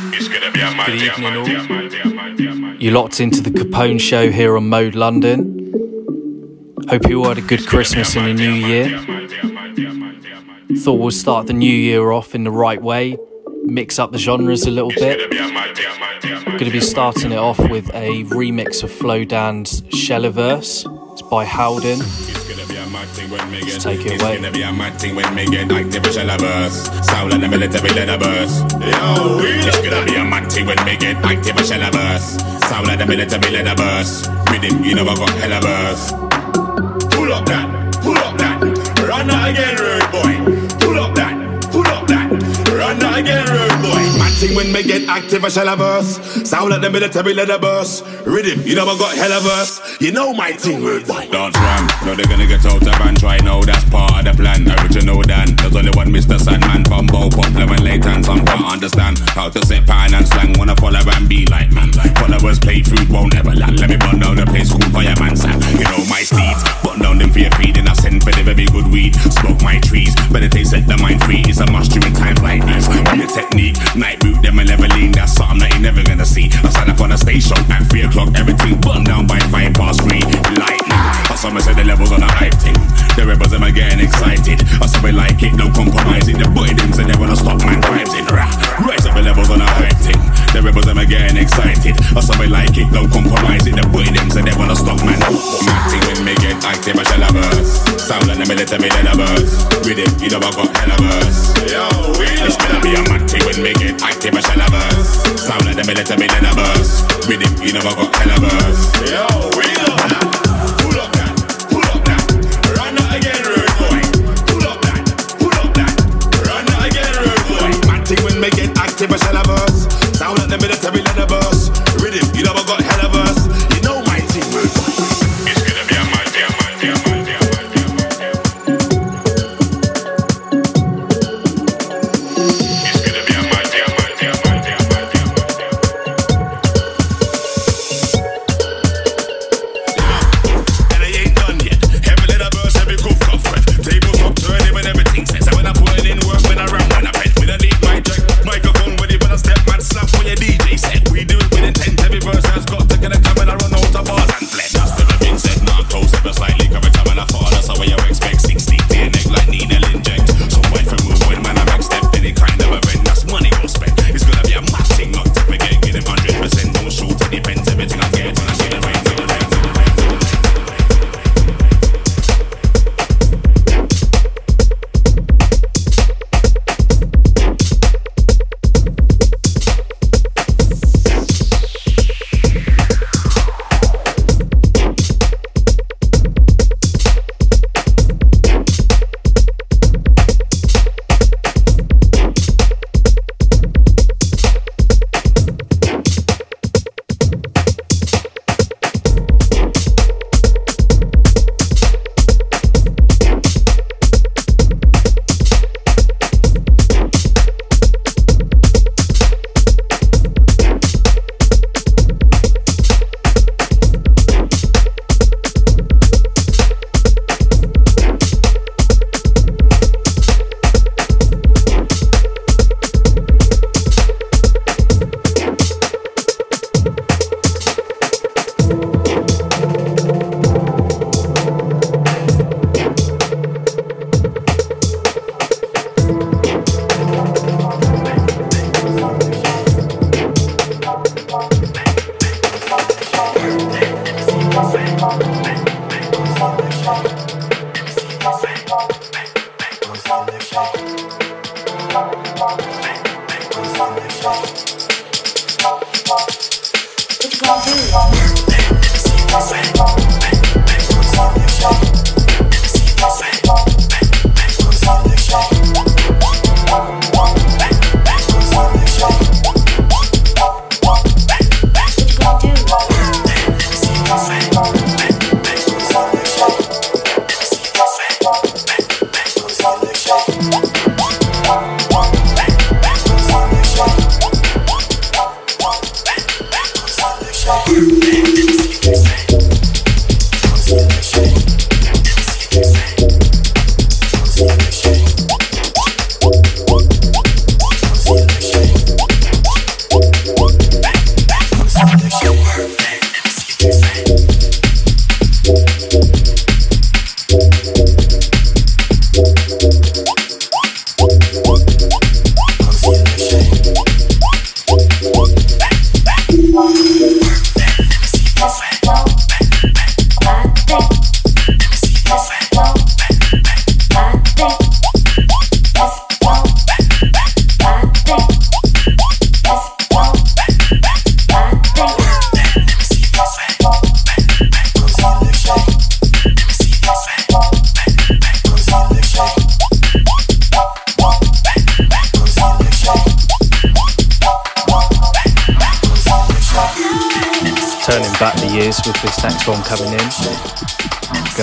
Good evening, all. You locked into the Capone Show here on Mode London. Hope you all had a good Christmas and a New Year. Thought we'll start the new year off in the right way, mix up the genres a little bit. Gonna be starting it off with a remix of Flowdan's Shellaverse. It's by Howden. Let's take it away. It's gonna be a mad thing when me get active a Shellaverse. Sound like the military leather burst. Yo, it's gonna be a mad thing when me get active a Shellaverse. Sound like the military leather burst. Rhythm, you know I got hella verse. Pull up that, pull up that. Run that again, rude boy. Pull up that, pull up that. Run that again, when me get active, I shall of verse. Sound like the military leather burst. Rhythm, you I got hella verse. You know my thing, boy. Dance ram, know they're gonna get out of and try now. That's part of the plan. Original Dan, there's only one Mr. Sandman. Bumbo, popular and and some can't understand how to set pattern and slang. Wanna follow and be like man. Followers play food won't ever land. Let me burn down the place, cool fireman Sam. You know my steeds, down them your feed and I send for the very good weed. Smoke my trees, but it meditate, set the mind free. It's a must during times like these. With the technique, night boot them and leveling. That's something that you're never gonna see. I stand up on a show at three o'clock. Everything burn down by five past three. Lightning. But some say the levels on a hype thing. The rebels them are getting excited. I say we like it, don't compromise it. The boy them say they wanna stop man vibes in rap. Rise up the levels on a hype thing. The rebels them are getting excited. I say we like it, don't compromise it. The boy them say they wanna stop man. Mad thing when me get active, Shall have verse. Sound like the military leather verse. Rhythm, you know I got hella verse. Yo, it's gonna be a mad thing when me get active, have verse. Sound like the military leather verse. Rhythm, you know I got hella verse. Yo, we love that. Pull up that, pull up that. Run that again, rude boy. Pull up that, pull up that. Run that again, rude boy. Mad when me get active, I shall have verse. Sound like the military verse.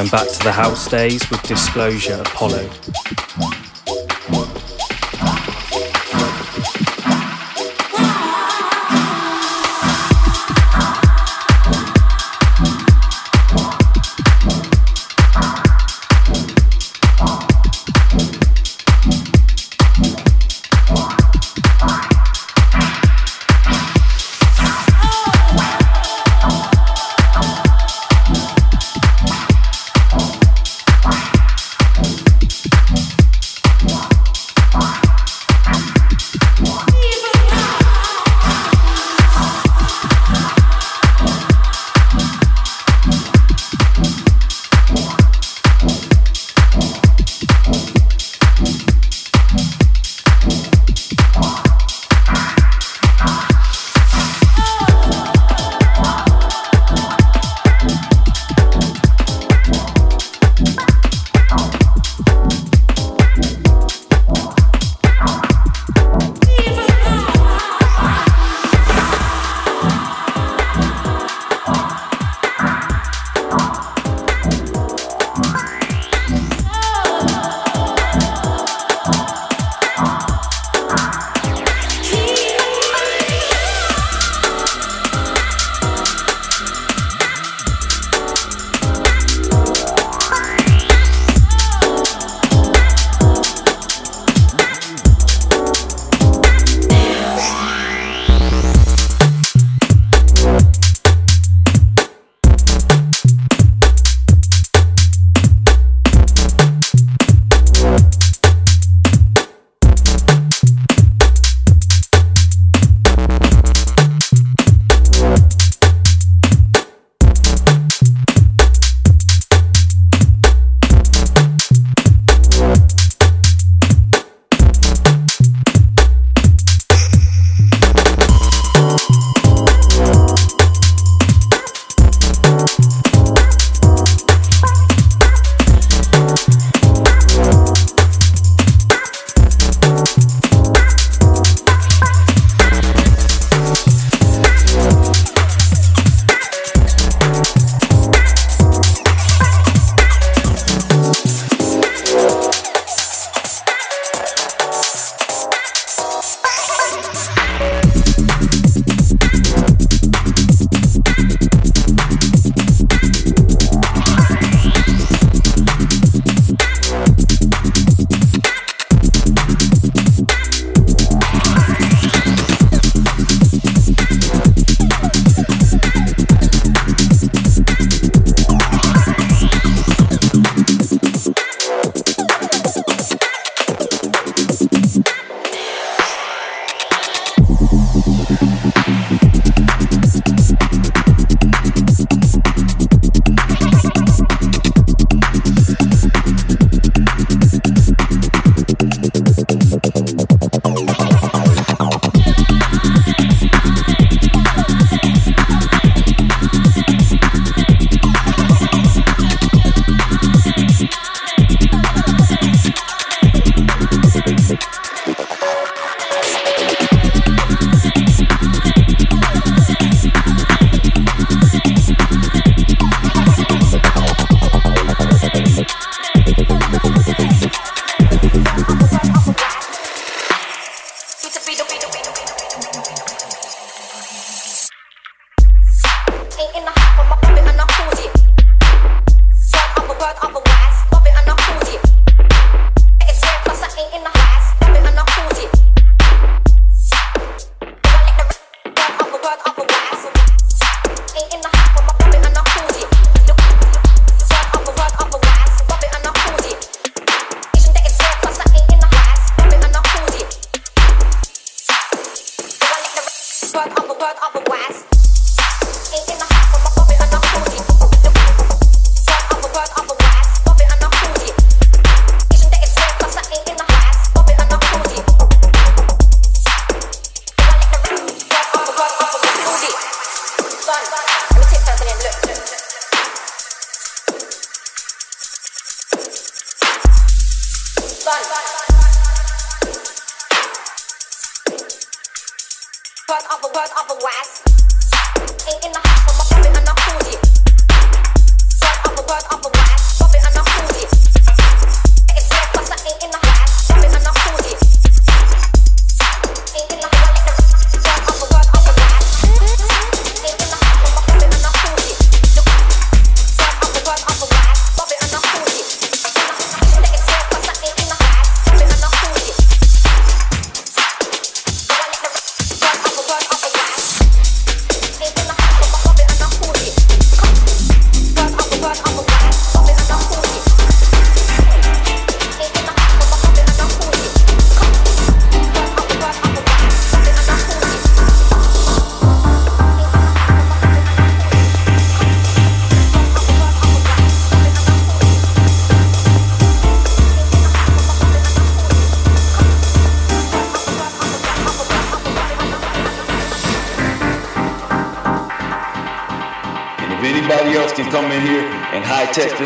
Going back to the house days with Disclosure Apollo.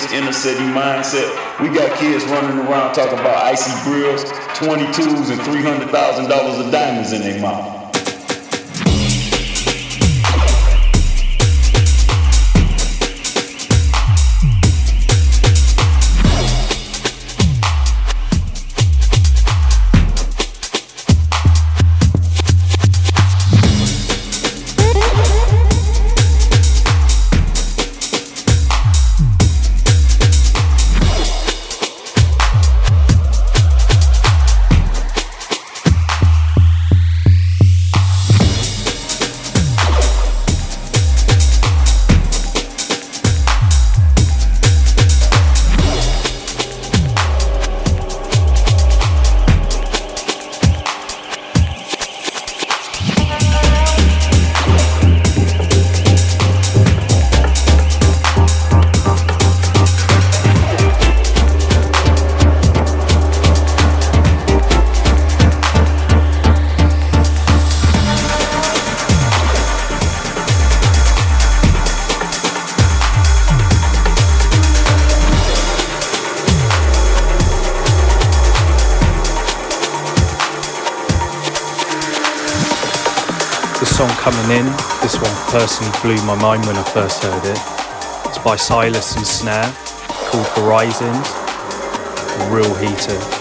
This inner city mindset. We got kids running around talking about icy grills, 22s, and $300,000 of diamonds in their mouth. Personally blew my mind when I first heard it. It's by Silas and Snare, called Horizons. Real heater.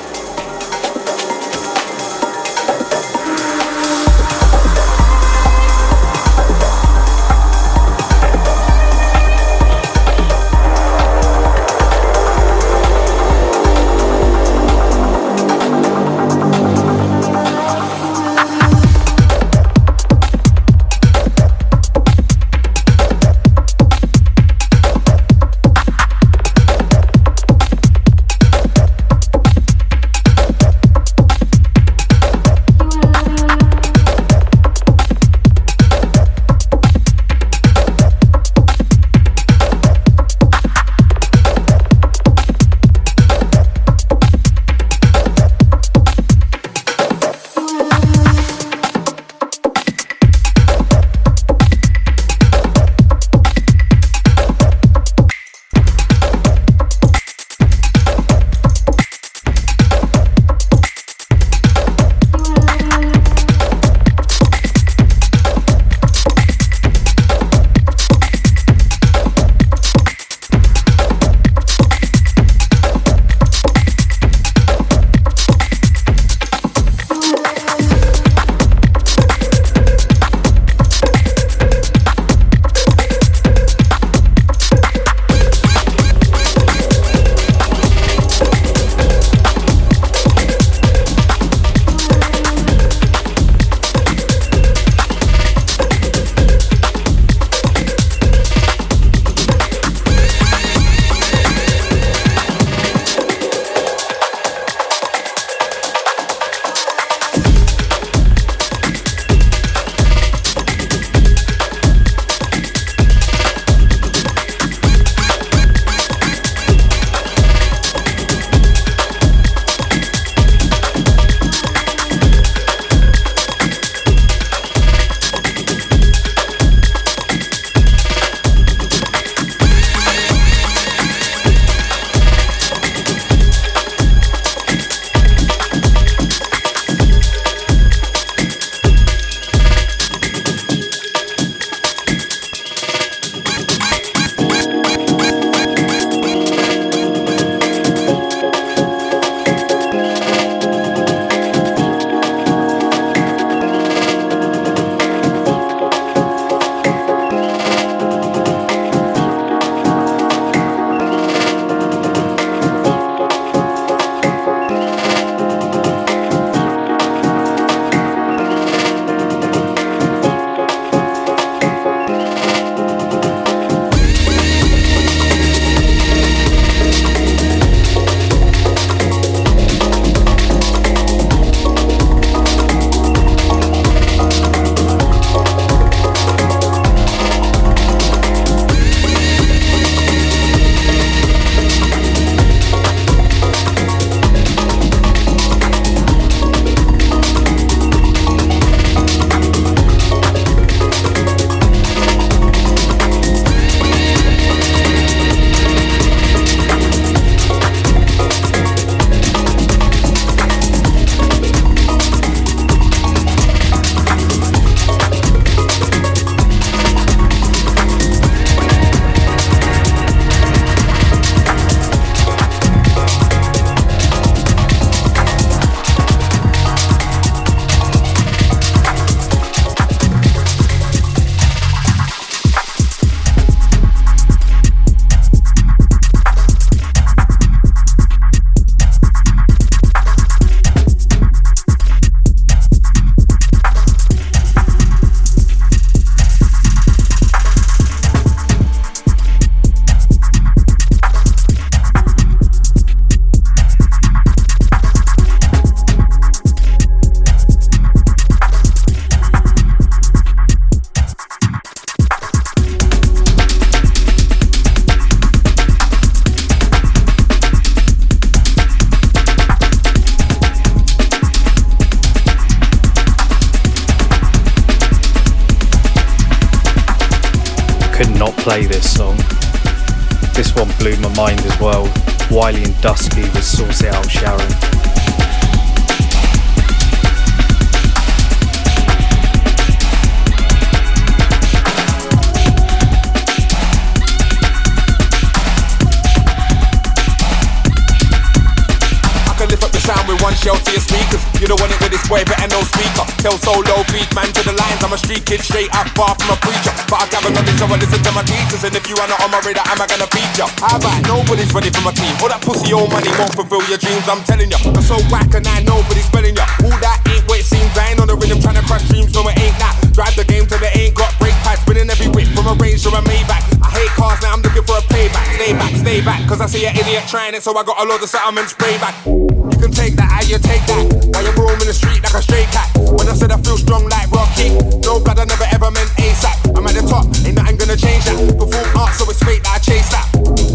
Shell to your speakers. You don't want it with this boy, better no speaker. Tell solo beat man to the lines. I'm a street kid straight up, far from a preacher. But I gather nothing, so I listen to my teachers. And if you are not on my radar, am I gonna beat ya? How about nobody's ready for my team? All that pussy old money won't fulfill your dreams. I'm telling ya, I'm so whack and I nobody's spelling ya. All that ain't what it seems. I ain't on the rhythm trying to crush dreams, no it ain't that. Drive the game till it ain't got. Spinning every whip from a range to a Maybach. I hate cars now, I'm looking for a payback. Stay back, stay back, cause I see an idiot trying it, so I got a load of and spray back You can take that, how you take that. While you're roaming the street like a stray cat. When I said I feel strong like Rocky, no blood, I never ever meant ASAP. I'm at the top, ain't nothing gonna change that. Perform art, so it's fate that I chase that.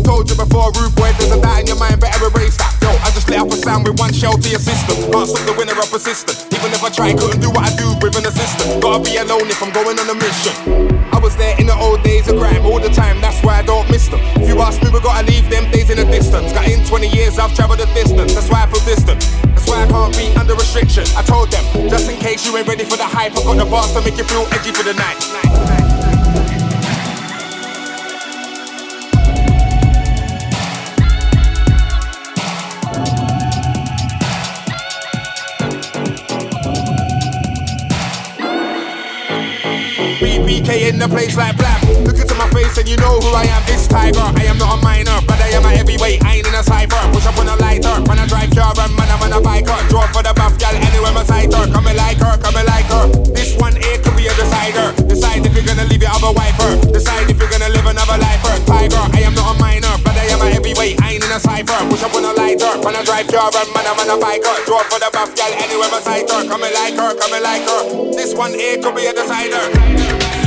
Told you before, rude boy, there's a doubt in your mind, better erase that. I just let up a sound with one shell to your system. Can't stop the winner of persistent. Even if I try, couldn't do what I do with an assistant. Gotta be alone if I'm going on a mission. I was there in the old days of grime all the time, that's why I don't miss them. If you ask me, we gotta leave them days in the distance. Got in 20 years, I've traveled a distance, that's why I feel distant. That's why I can't be under restriction. I told them, just in case you ain't ready for the hype, I got the bars to make you feel edgy for the night. BBK in the place like black. Look into my face and you know who I am. This tiger. I am not a minor, but I am a heavyweight. I ain't in a cipher. Push up on a lighter. When I drive car and man, I'm on a biker. Draw for the buff gal anywhere my sight her. Coming like her, come like her. This one here could be a decider. Decide if you're gonna leave your other wiper. Decide if you're gonna live another life. Her tiger. I am not a minor, but I am a heavyweight. I a cipher. Push up on a lighter. When I drive car and man, I'm on a biker. Draw for the buff gal anywhere my sight her. Coming like her, coming like her. This one here could be a decider.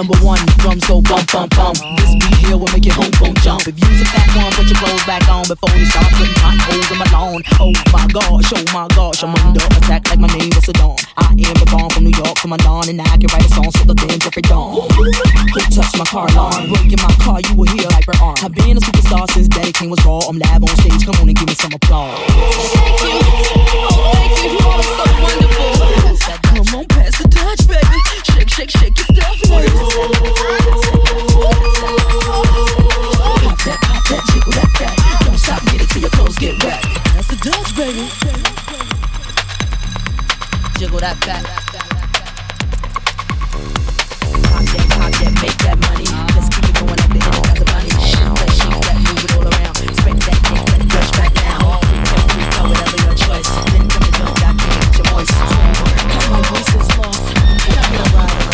Number one, drums go bump, bump, bump. This beat here will make your home phone jump. If you's a fat one, put your clothes back on before you start putting potholes in my lawn. Oh my gosh, oh my gosh, I'm under attack like my name was Saddam. I am a bomb from New York to my dawn, and I can write a song so the damn Jeffrey Dawn. Who touched my car alarm? Broke in my car, you will hear like her arm. I've been a superstar since Daddy Kane was raw. I'm live on stage, come on and give me some applause. Thank you, oh thank you, you are so wonderful. Come on, pass the touch, baby. Shake, shake, your stuff, baby. Pop that, pop that, jiggle that back. Don't stop, get it till your clothes get wet. That's the Dutch, baby. Jiggle that back. Pop that, pop that, make that money. Just keep going like the end of bunny. Shake that, shake that, move it all around. Spread that, get that Dutch back now. Freak, freak, whatever your choice. Then come the jump, I can't your voice. My voice lost. Ride a white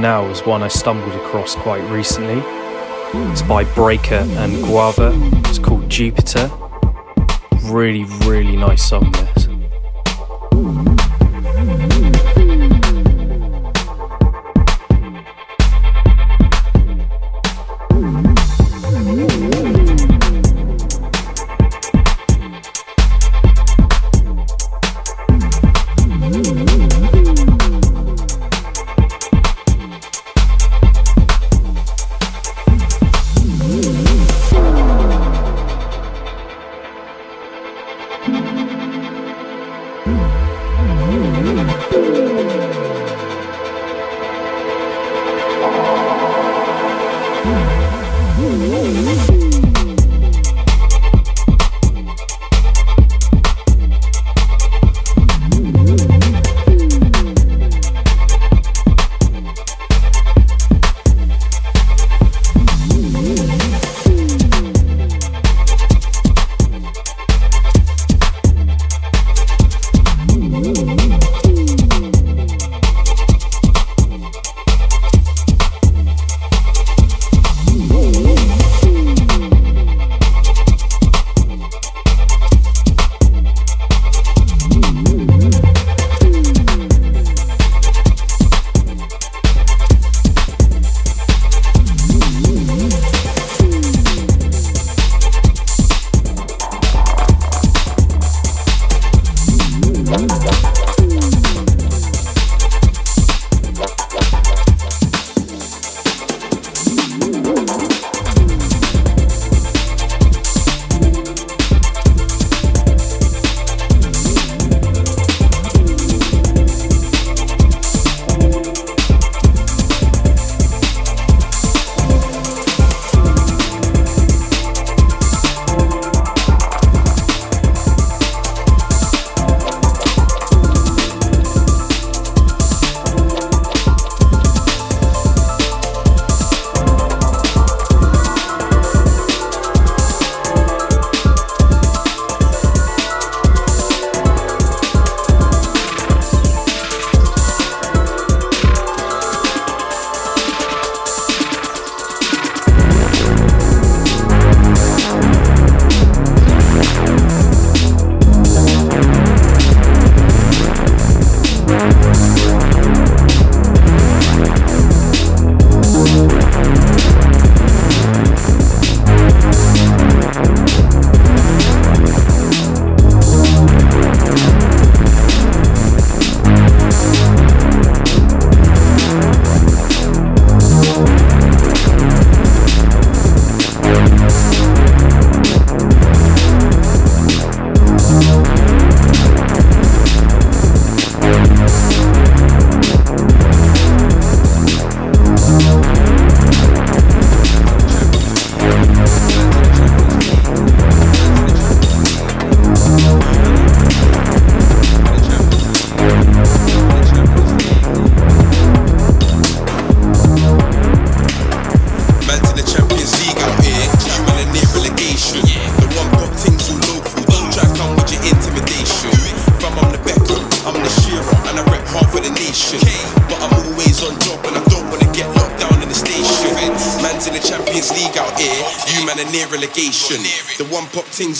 now is one I stumbled across quite recently. Hmm. It's by Breaker and Guava. It's called Jupiter. Really, really nice song, this.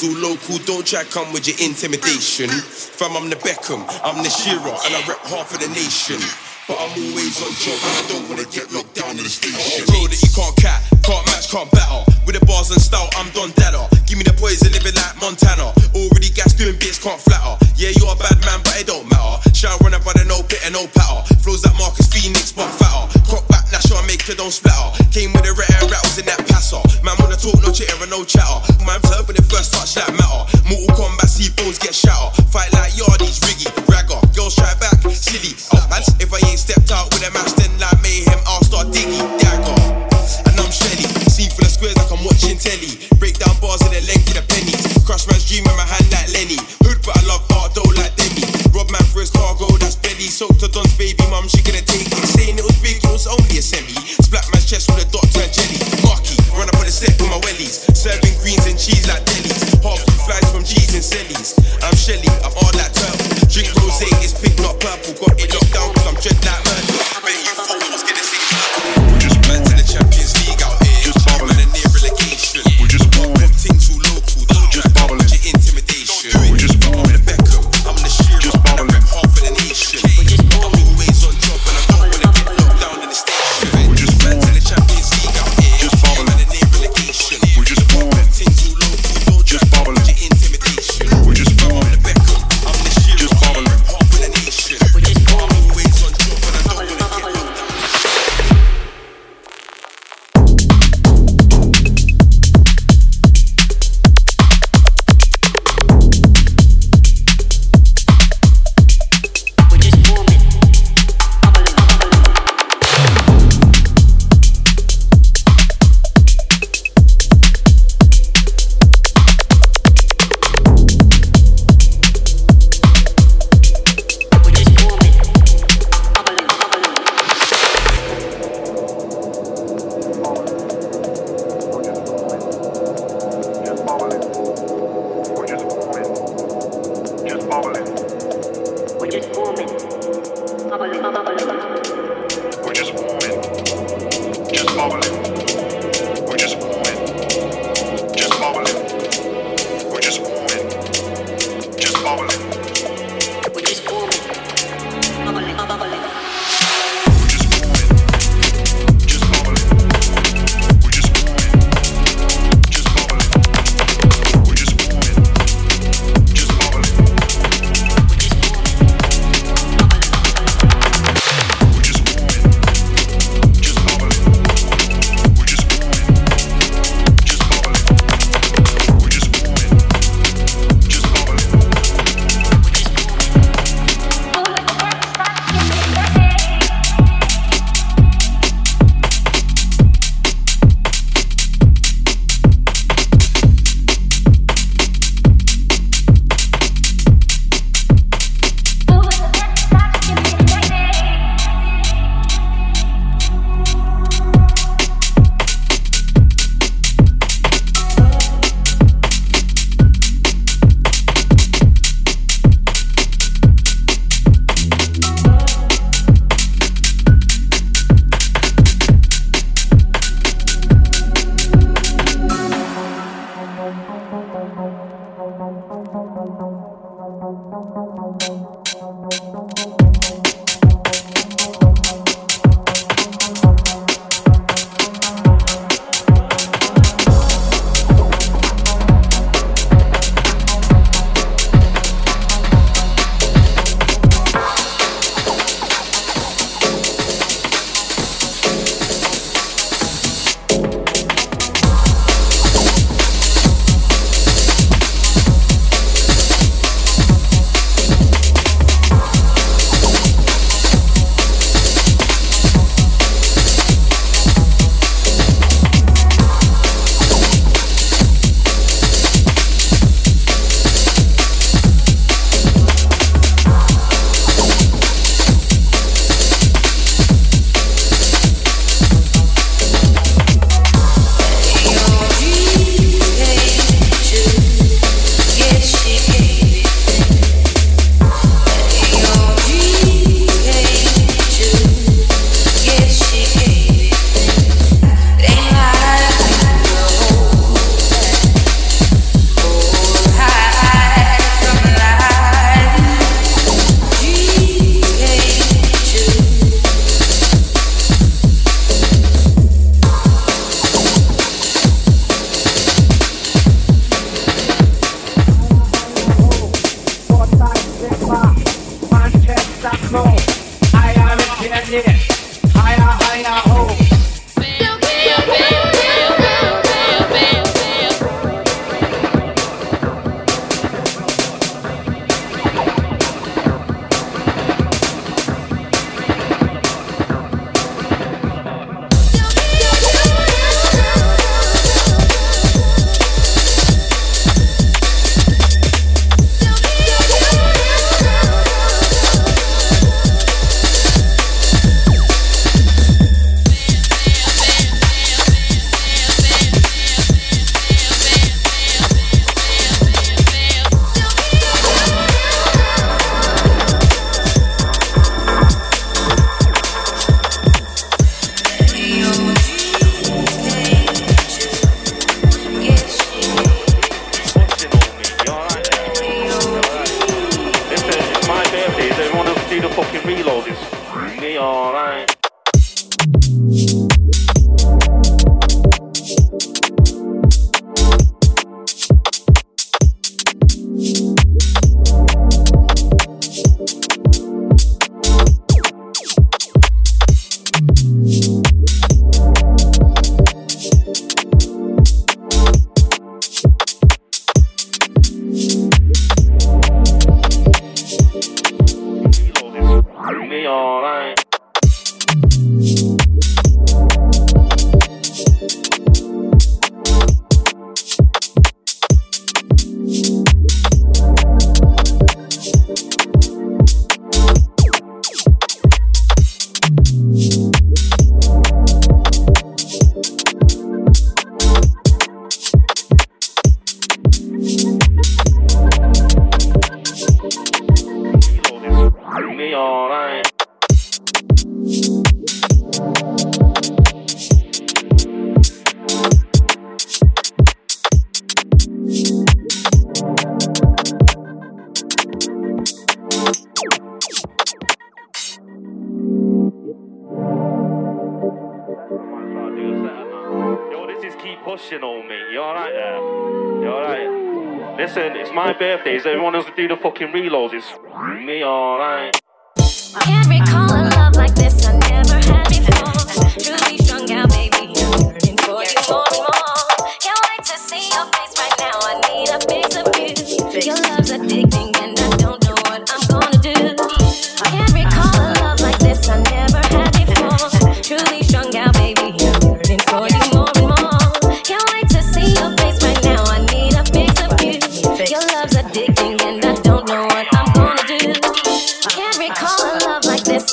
All local, don't try come with your intimidation. Fam, I'm the Beckham, I'm the Shearer, and I rep half of the nation. But I'm always on job and I don't wanna get locked down in the station. Soaked to Don's baby mum, she gonna take it. Saying it was big, it was only a semi. Splat my chest with a doctor and jelly. Marky, run up on the step with my wellies. Serving greens and cheese like delis. Half two flies from G's and Sellies. I'm Shelly, I'm all like turtle. Drink rose, it's pink, not purple. Got it locked down cause I'm dread like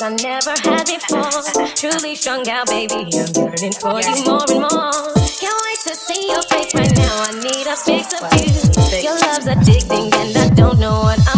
I never had before. Truly strung out, baby. I'm yearning for you more and more. Can't wait to see your face right now. I need a fix of you. Your love's addicting, and I don't know what I'm.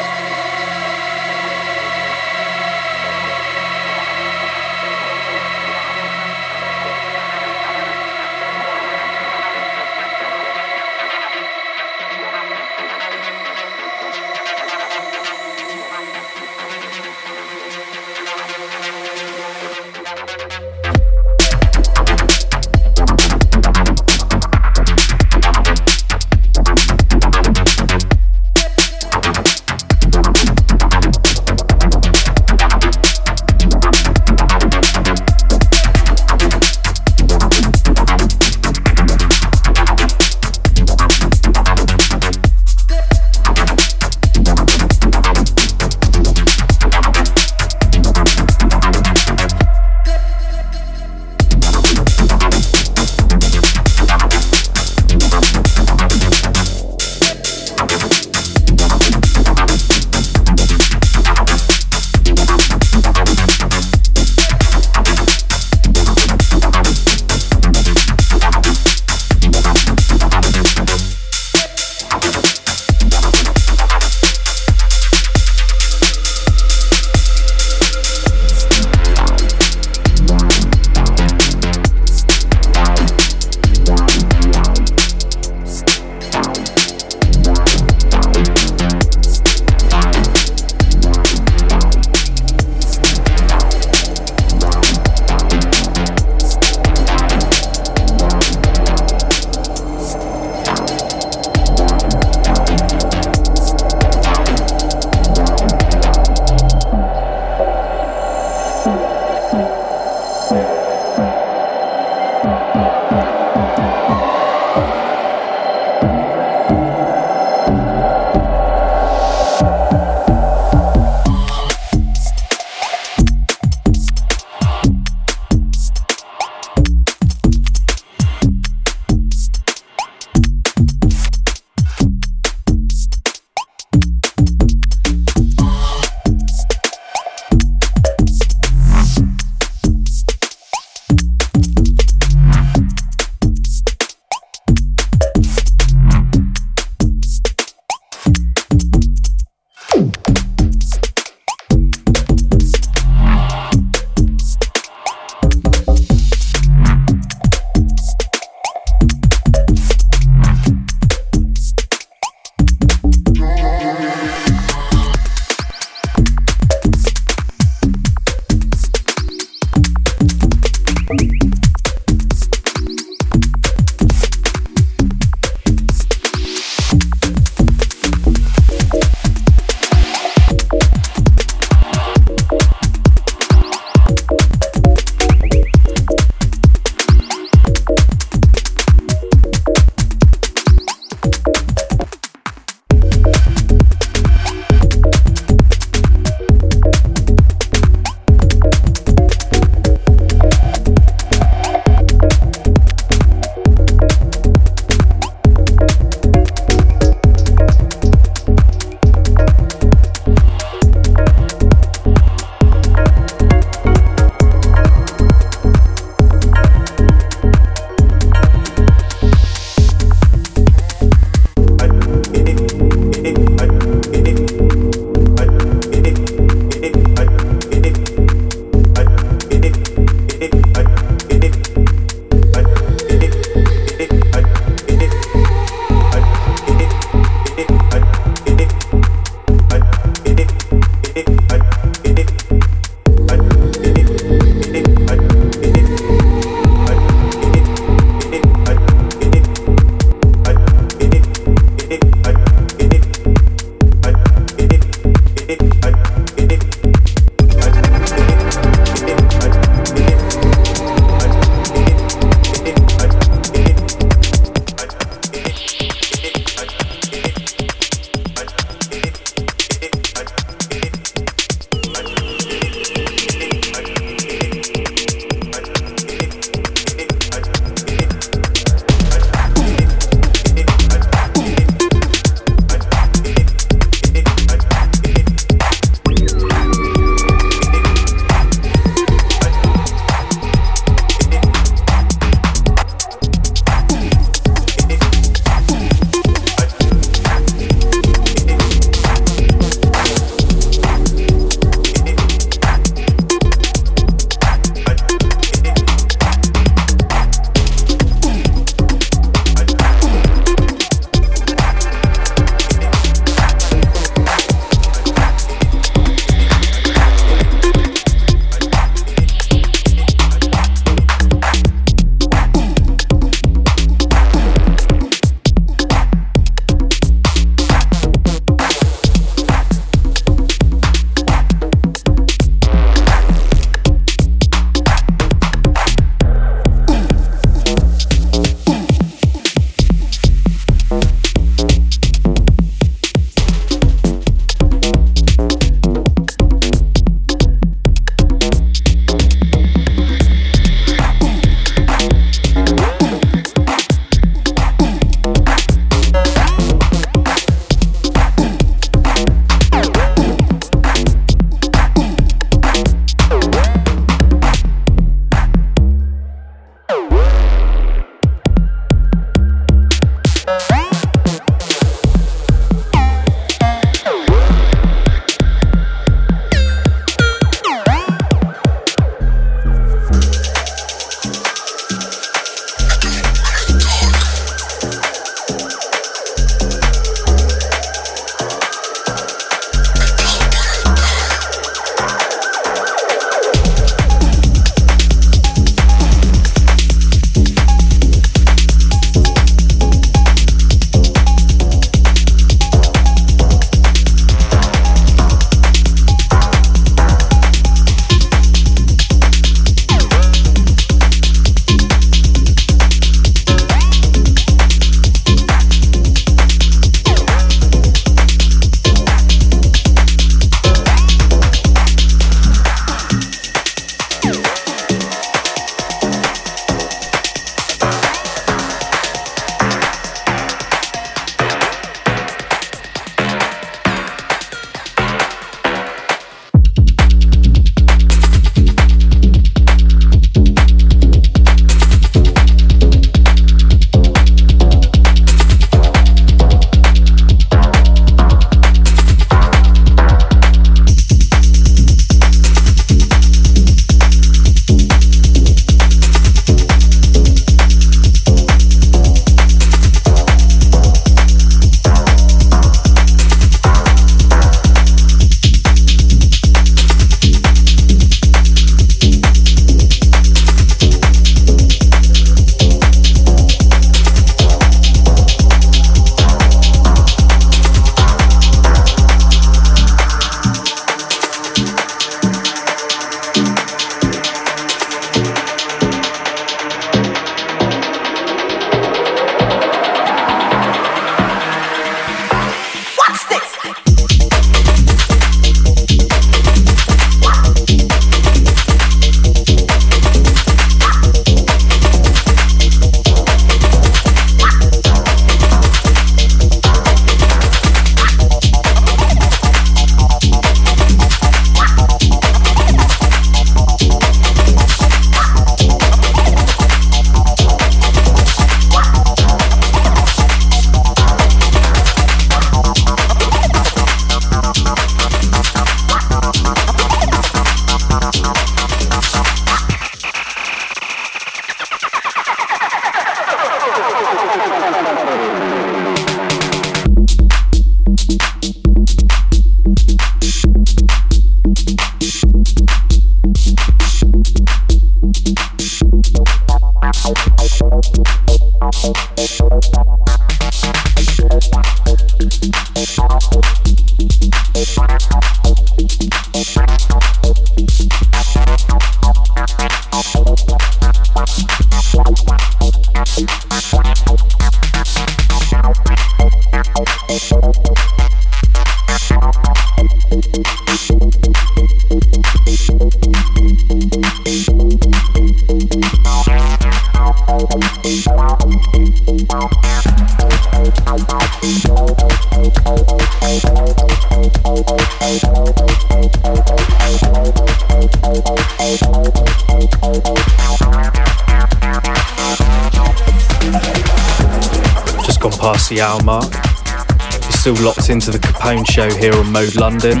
show here on Mode London.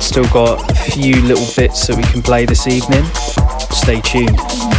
Still got a few little bits that we can play this evening. Stay tuned.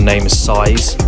Name of Size.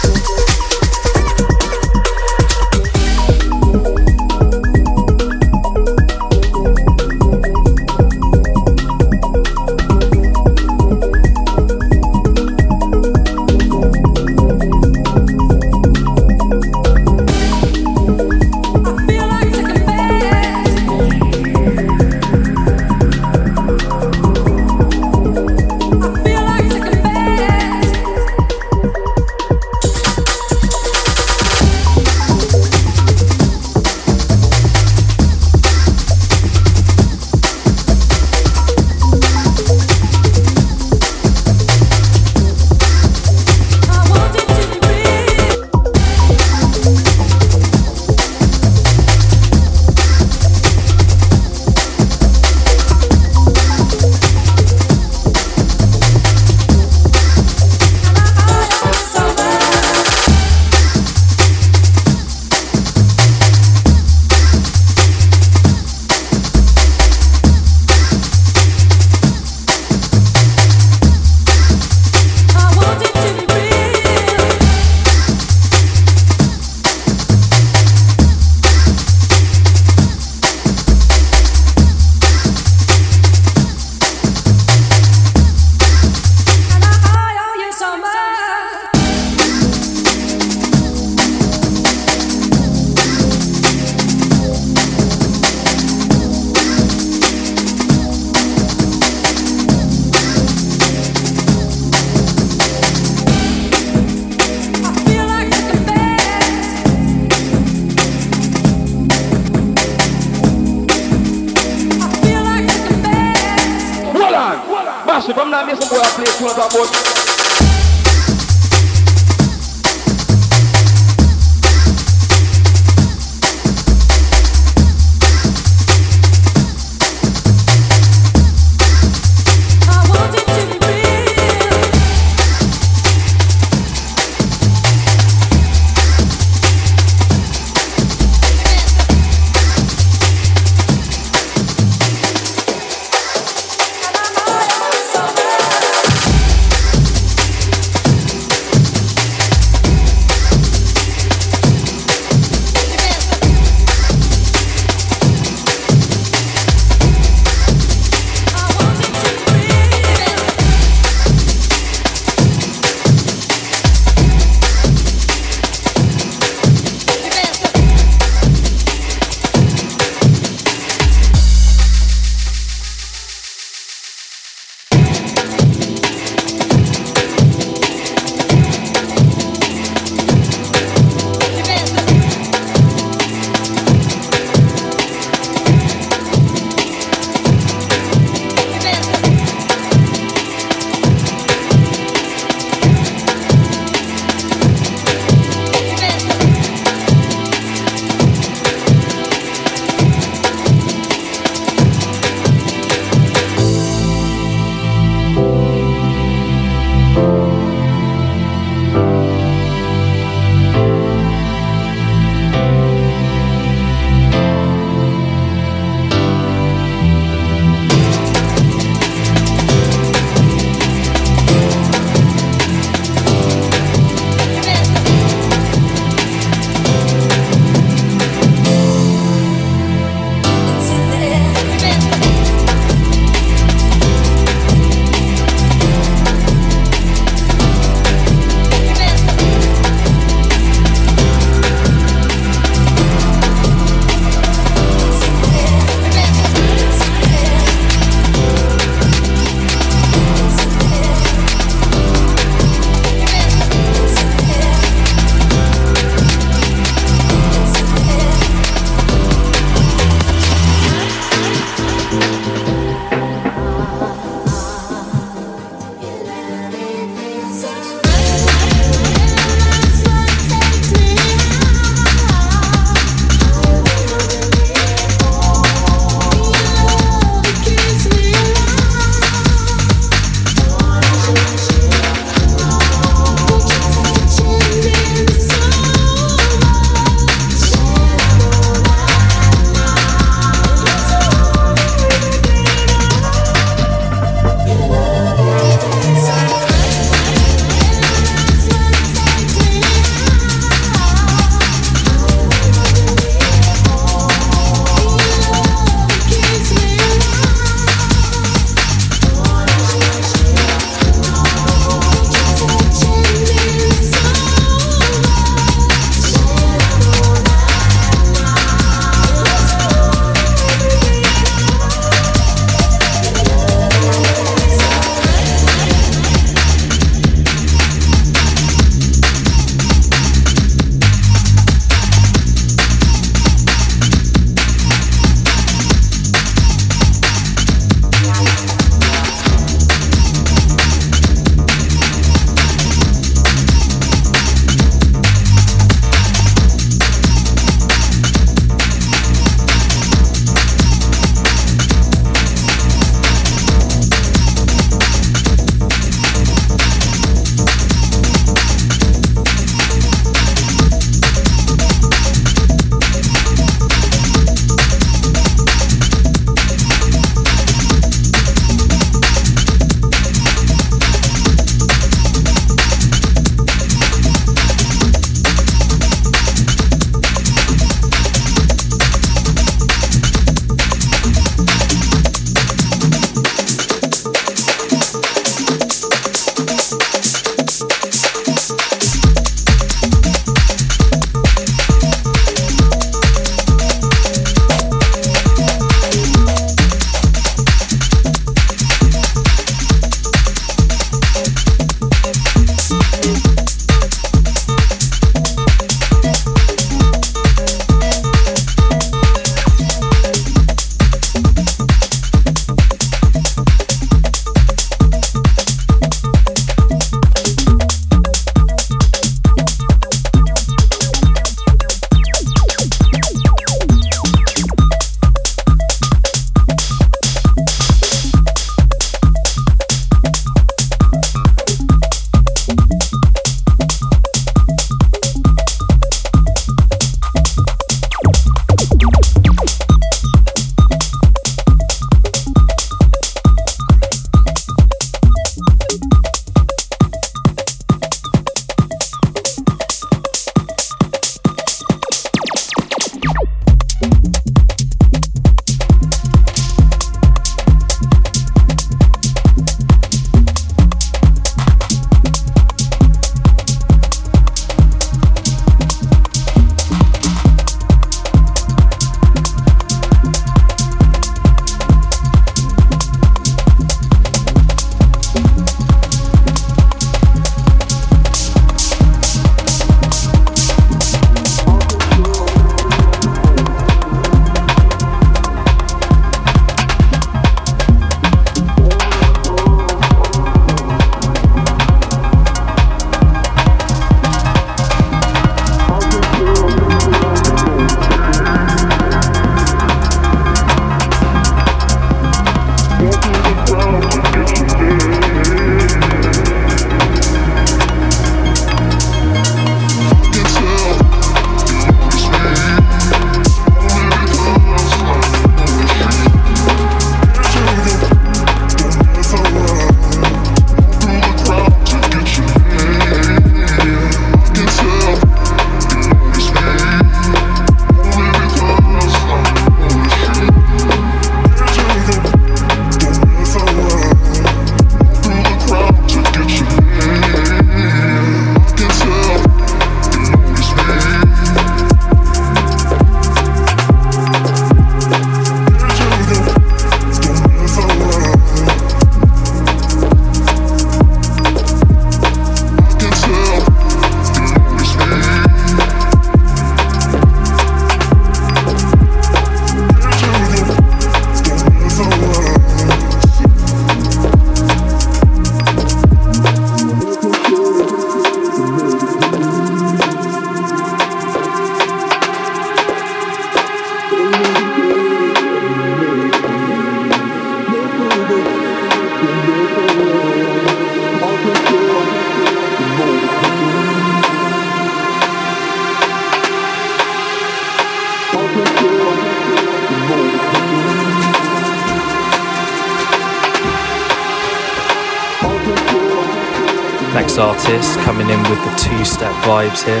vibes here.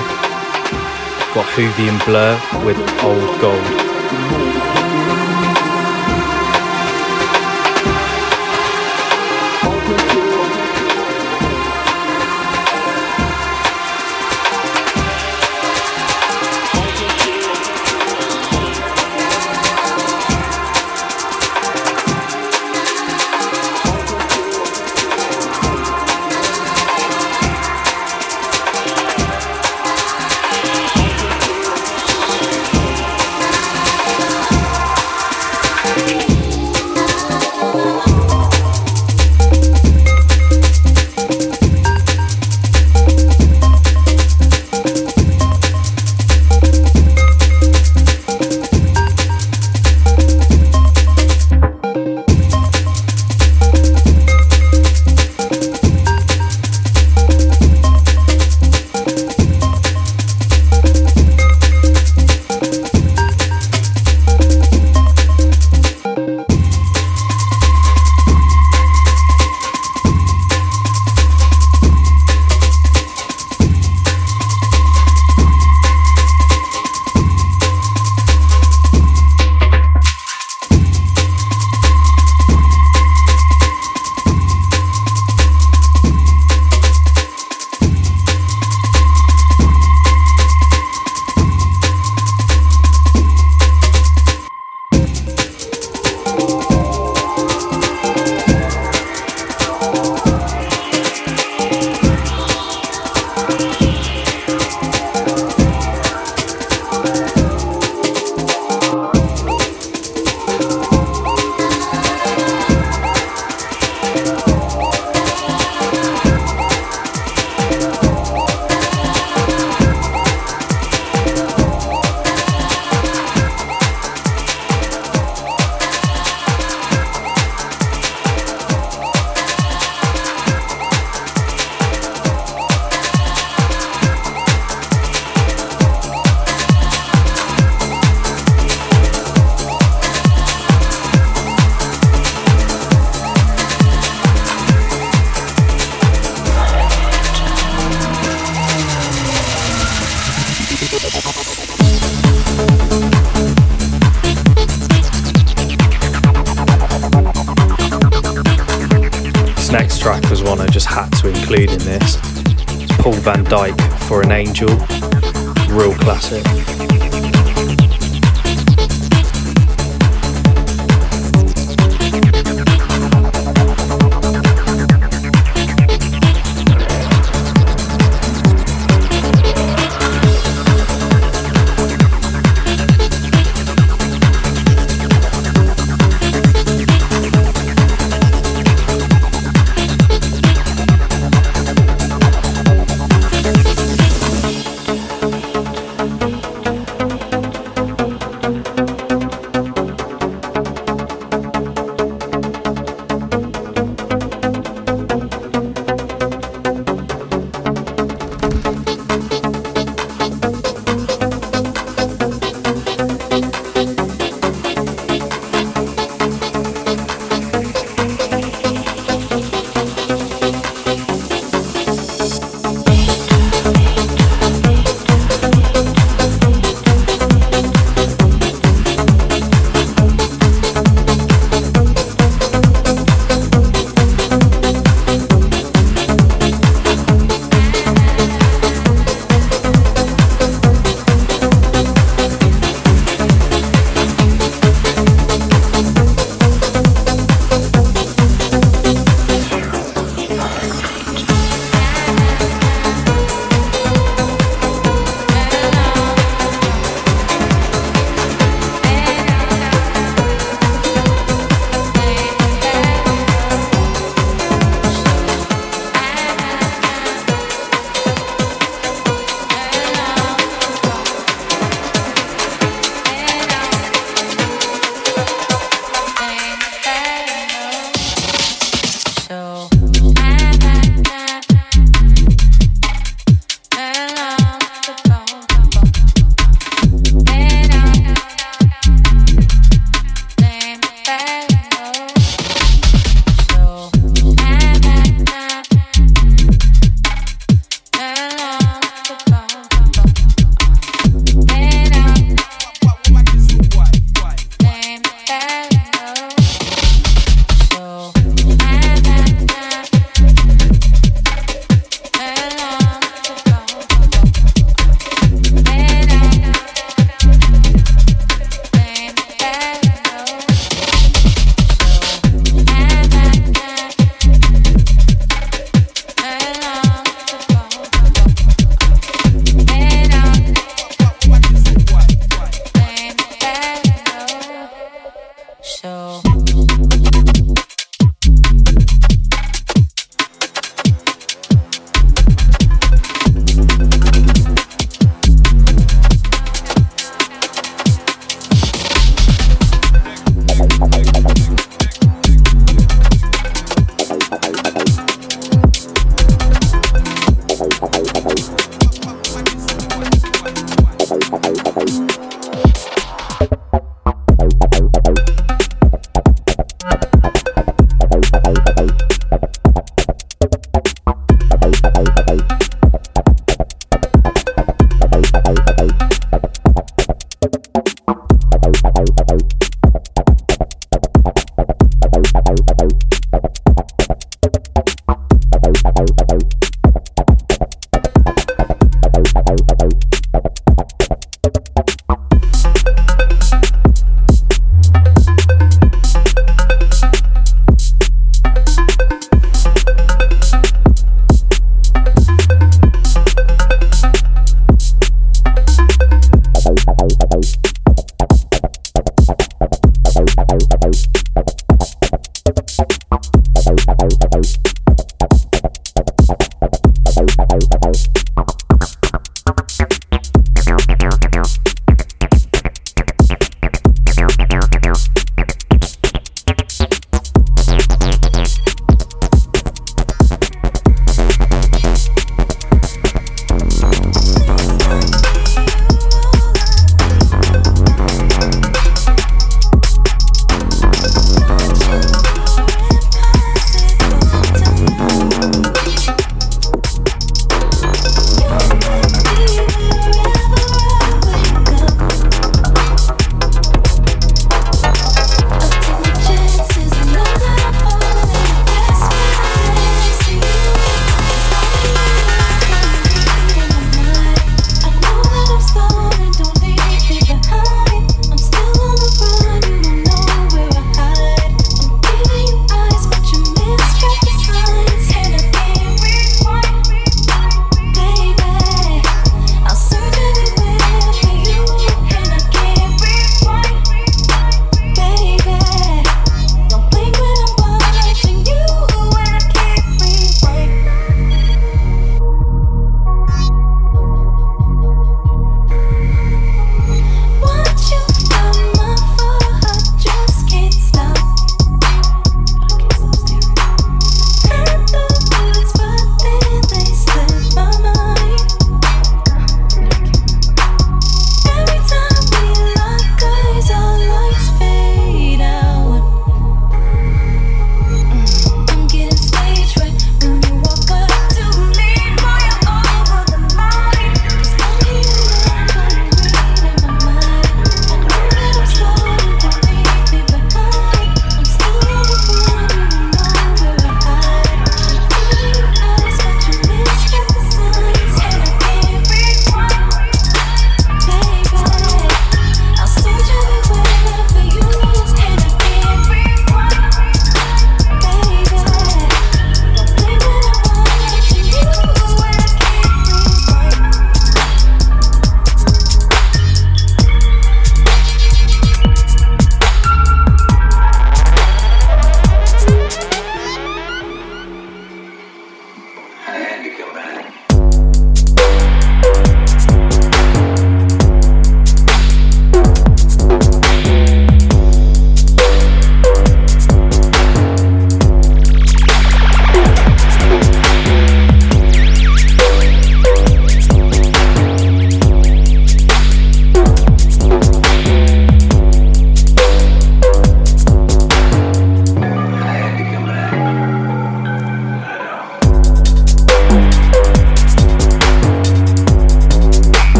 Got Hoovy and Blur with Old Gold. Angel.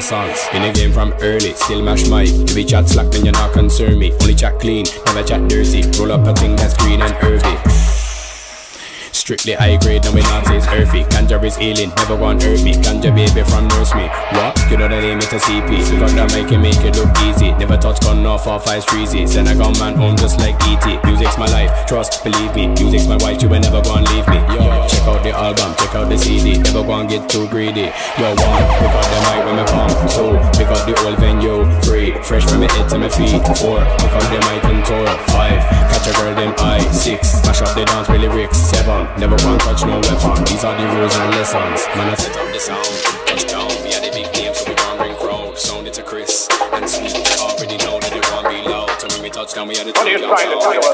Lessons. In the game from early, still mash mic. If you chat slack, then you're not concern me. Only chat clean, never chat dirty. Roll up a thing that's green and herby. Strictly high grade, no we not it's earthy. Ganja is healing, never want hurt me. Ganja baby from nurse me. What? You know the name it's a CP. Got that make it make it look easy. Never touch gun off off ice streezy. Send a gun man home just like ET. Music's my life, trust, believe me. Music's my wife, you will never go and leave me. Yo, check out the album, check out the CD. Never go and get too greedy. Yo, one, pick up the mic when me come. Two, pick up the old venue. Three, fresh from my head to my feet. Four, pick up the mic and tour. Five, catch a girl them eye. Six, smash up the dance with lyrics. Seven, never go and touch no weapon. These are the rules and lessons. Man, I set up the sound. Touchdown, we had a big name, so we gon' bring crowd. Sound it to Chris and Sweet. Already know that it won't be loud. So when we touchdown, we had a What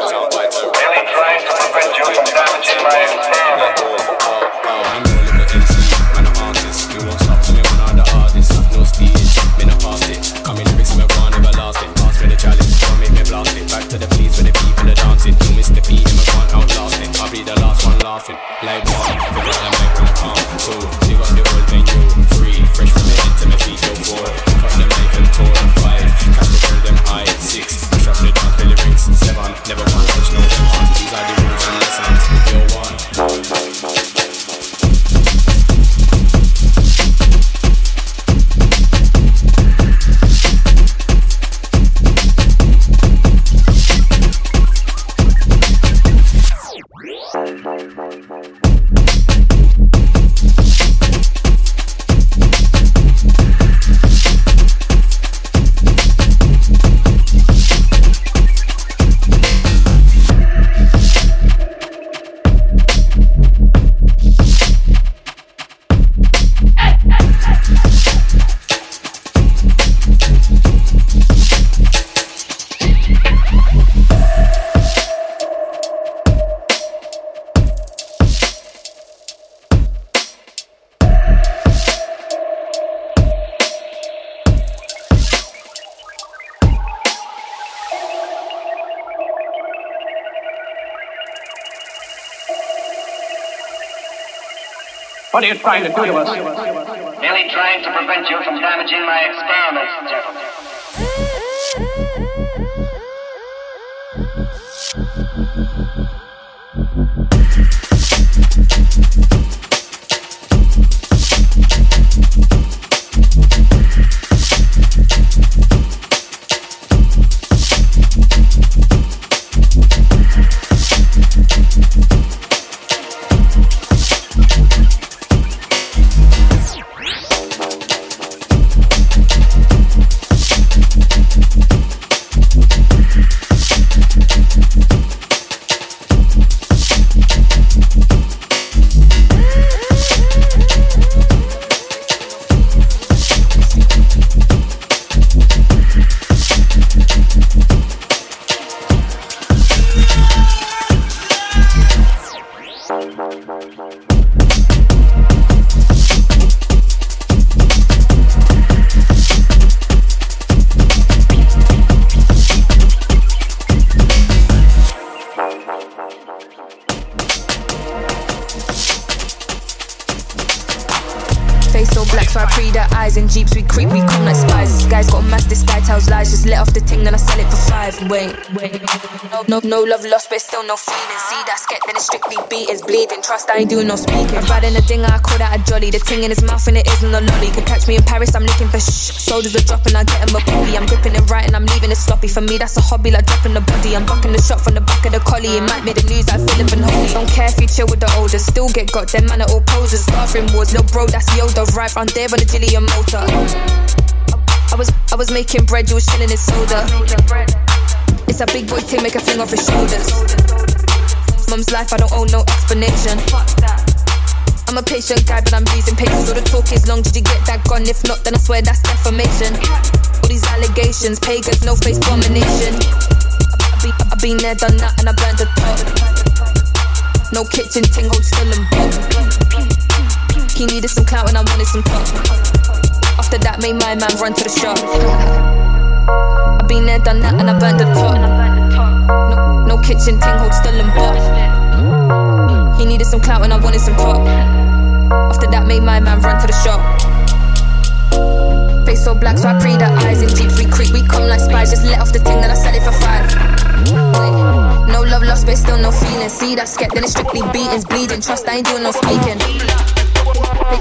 Are trying to do to us? Merely trying to prevent you from damaging my experiments, gentlemen. Love lost, but still no feeling. See that sket, then it's strictly beat, it's bleeding. Trust, I ain't doing no speaking. I'm riding a dinger, I call that a jolly. The ting in his mouth, and it isn't a lolly. Could catch me in Paris, I'm looking for shh. Soldiers are dropping, I get him a copy. I'm gripping it right, and I'm leaving it sloppy. For me, that's a hobby, like dropping the body. I'm bucking the shot from the back of the collie. It might make the news, I feel it holy. Don't care if you chill with the oldest, still get got. Them man are all posers, bathroom wars. Little bro, that's Yoda, right round there on the Gillian motor. I I was, I was making bread, you was chilling in soda. It's a big boy thing, make a fling off his shoulders. Mum's life, I don't owe no explanation. I'm a patient guy, but I'm losing patience. All the talk is long, did you get that gone? If not, then I swear that's defamation. All these allegations, pagans, no face domination. I've been, I've been there, done that, and I burned the top. No kitchen ting, hold still and bob. He needed some clout and I wanted some top. After that, made my man run to the shop. I've been there, done that, and I burned the top. No, no kitchen ting, hold still and bob. He needed some clout and I wanted some top. After that, made my man run to the shop. Face so black, so I pre the eyes in jeeps. We creep, we come like spies. Just let off the thing, then I sell it for five. No love lost, but still no feeling. See that sket, then it's strictly beatings, bleeding. Trust, I ain't doing no speaking.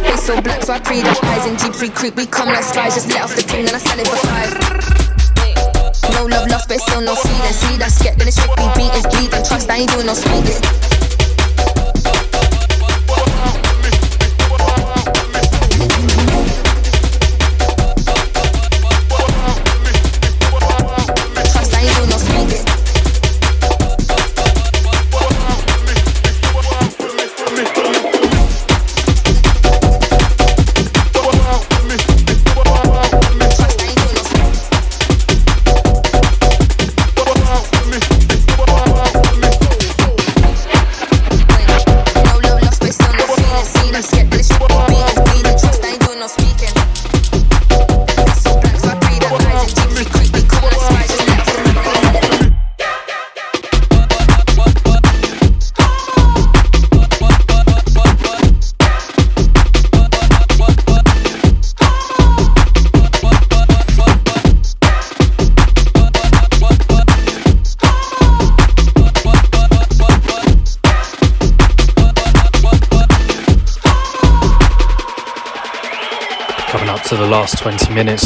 Face so black, so I pre the eyes in jeeps. We creep, we come like spies. Just let off the thing, then I sell it for five. No love lost, but still no feeling. See that sket, then it's strictly beatings, bleeding. Trust, I ain't doing no speaking.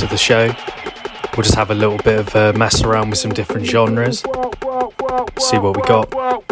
The show, we'll just have a little bit of a mess around with some different genres. See what we got. Walk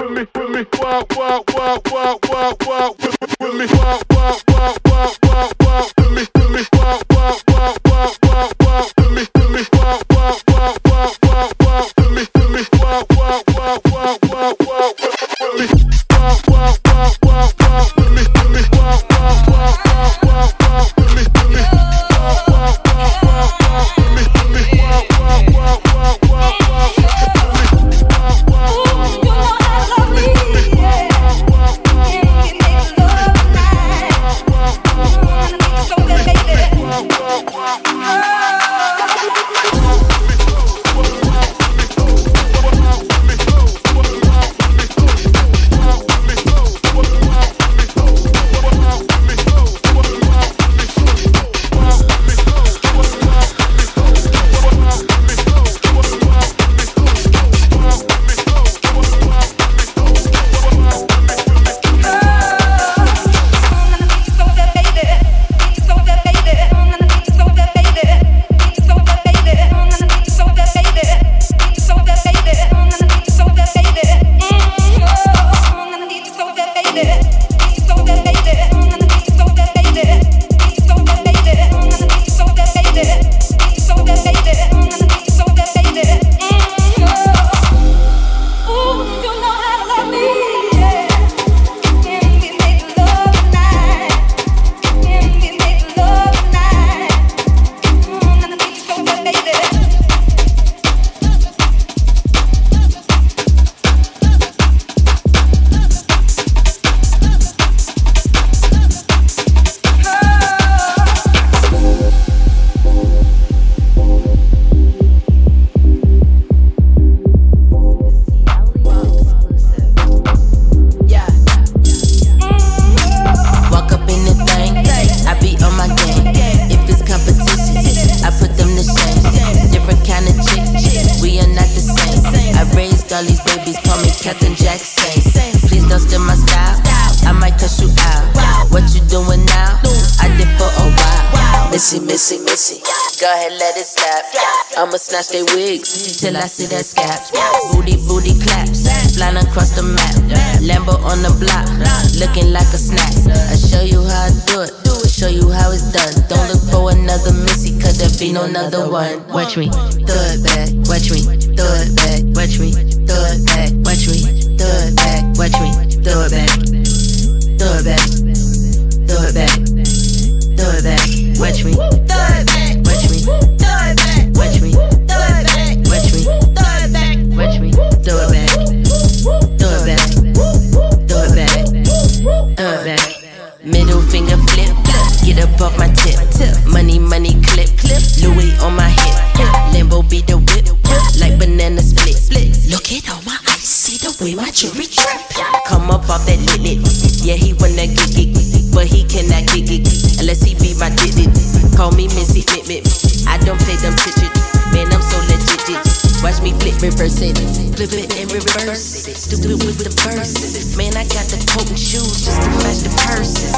I'ma they wigs till I see that scaps. Booty, booty claps, flying across the map. Lambo on the block, looking like a snack. I show you how I do it. show you how it's done. Don't look for another Missy, cause there be no another one. Watch me, throw it back, watch me, throw it back, watch me, throw it back, watch me, throw it back, watch me, throw it back, throw it back, throw it back, throw it back, watch me, get off my tip. Money, money clip, clip. Louis on my hip. Limbo be the whip, like banana split. Look at all my eyes, see the way my jewelry drip. Come up off that lit lit. Yeah, he wanna get it, but he cannot get it unless he be my digit. Call me Missy Mit. I don't play them bitches. Man, I'm so legit. Watch me flip, reverse it, flip it and reverse it. It with the verses. Man, I got the potent shoes just to match the purses.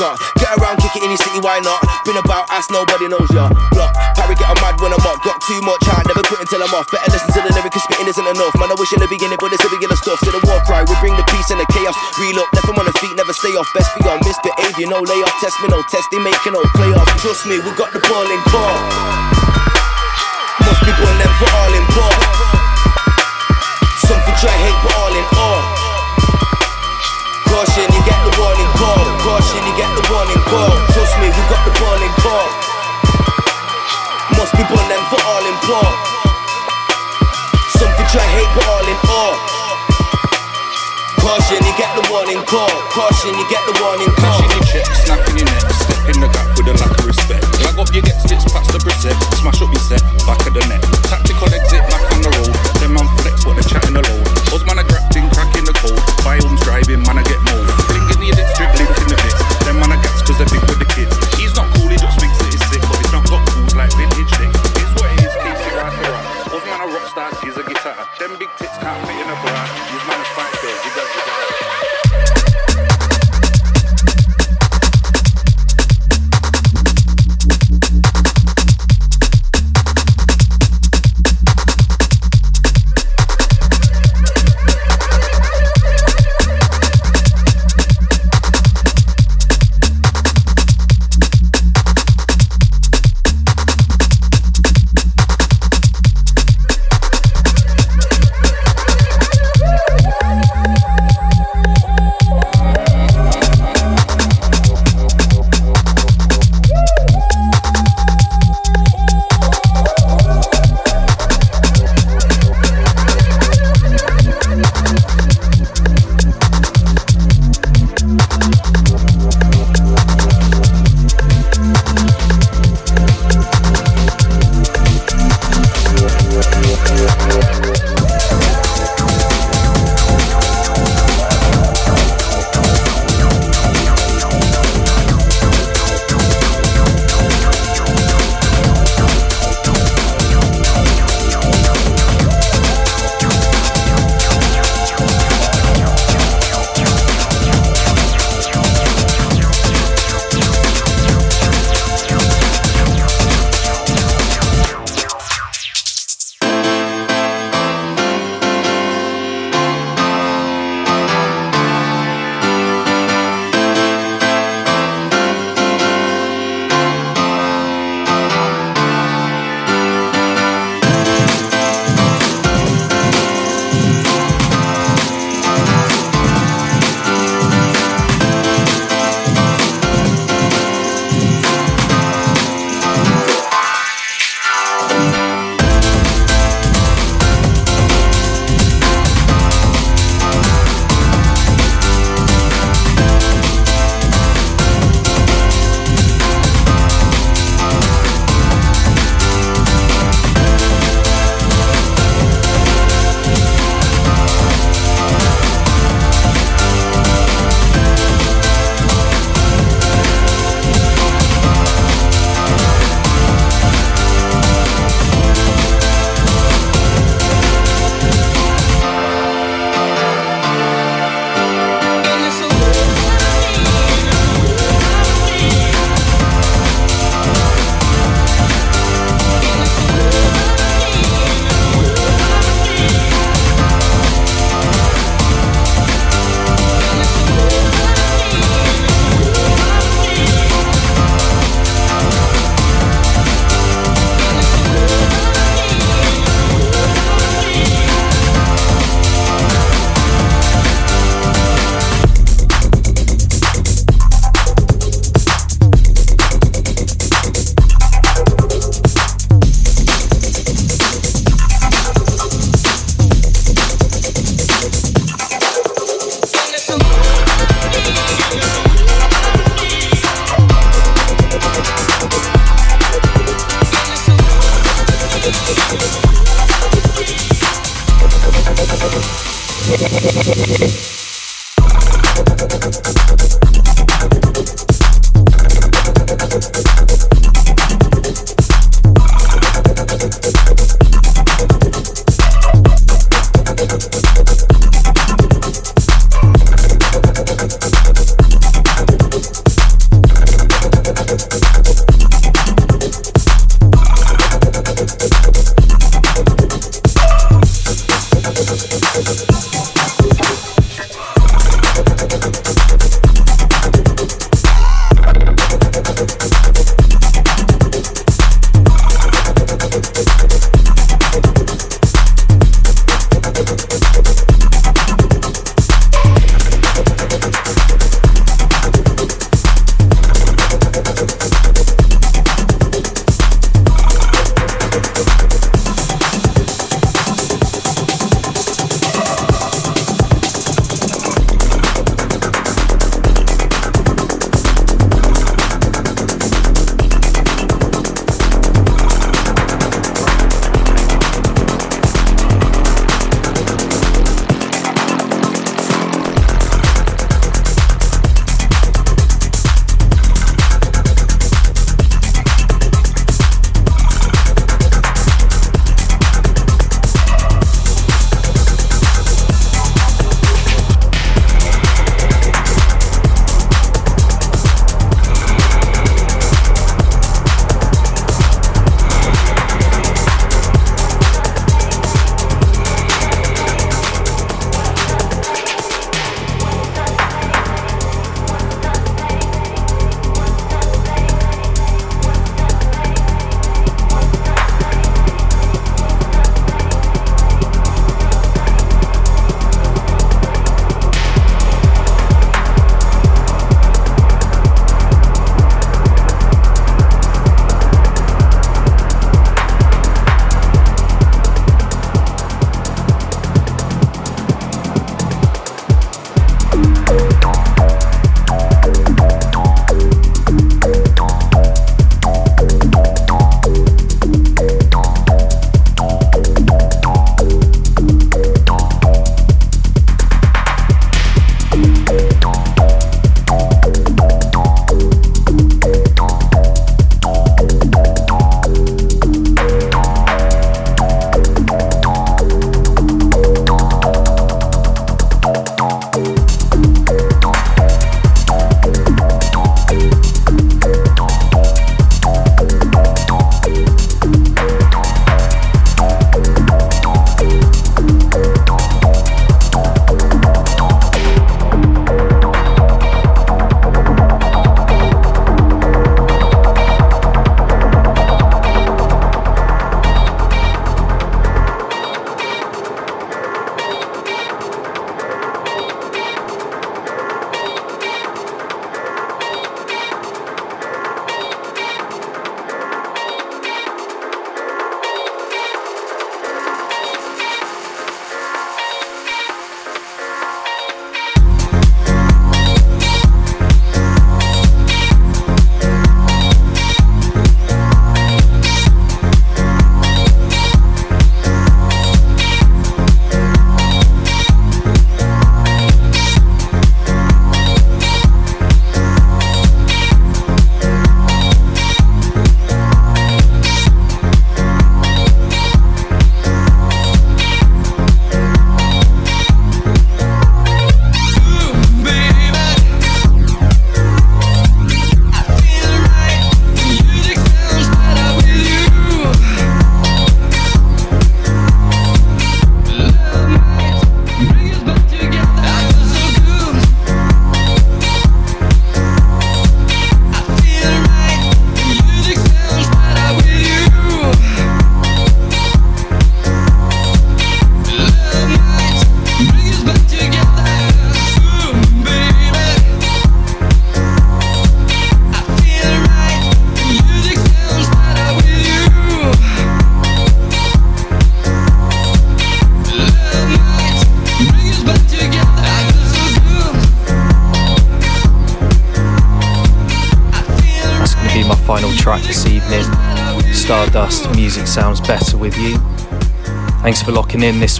I. Get around, kick it in your city, why not? Been about ass, nobody knows ya. Block. Harry get a mad when I'm up. Got too much high, never quit until I'm off. Better listen to the lyric, cause spitting isn't enough. Man, I wish in the beginning, but it's the beginning stuff. To the war cry, we bring the peace and the chaos. Reel up, left them on the feet, never stay off. Best be on misbehavior, no layoff. Test me, no test, they making no playoff. Trust me, we got the ball in court. Must be born for all in port. All. Some try hate, but all in all. Caution, you get the warning call. Caution, you get the warning call. Cashing your check, snapping your neck, step in the gap with a lack of respect. Lag up your get splits past the preset, smash up your set, back of the net. Tactical exit, back on the road. Them man flex, what they chatting load. Us man a grafting, cracking the code. Buy homes driving, man I get mold. Flinging the electric, link in the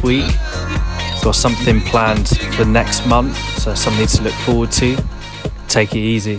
week. Got something planned for next month, so something to look forward to. Take it easy.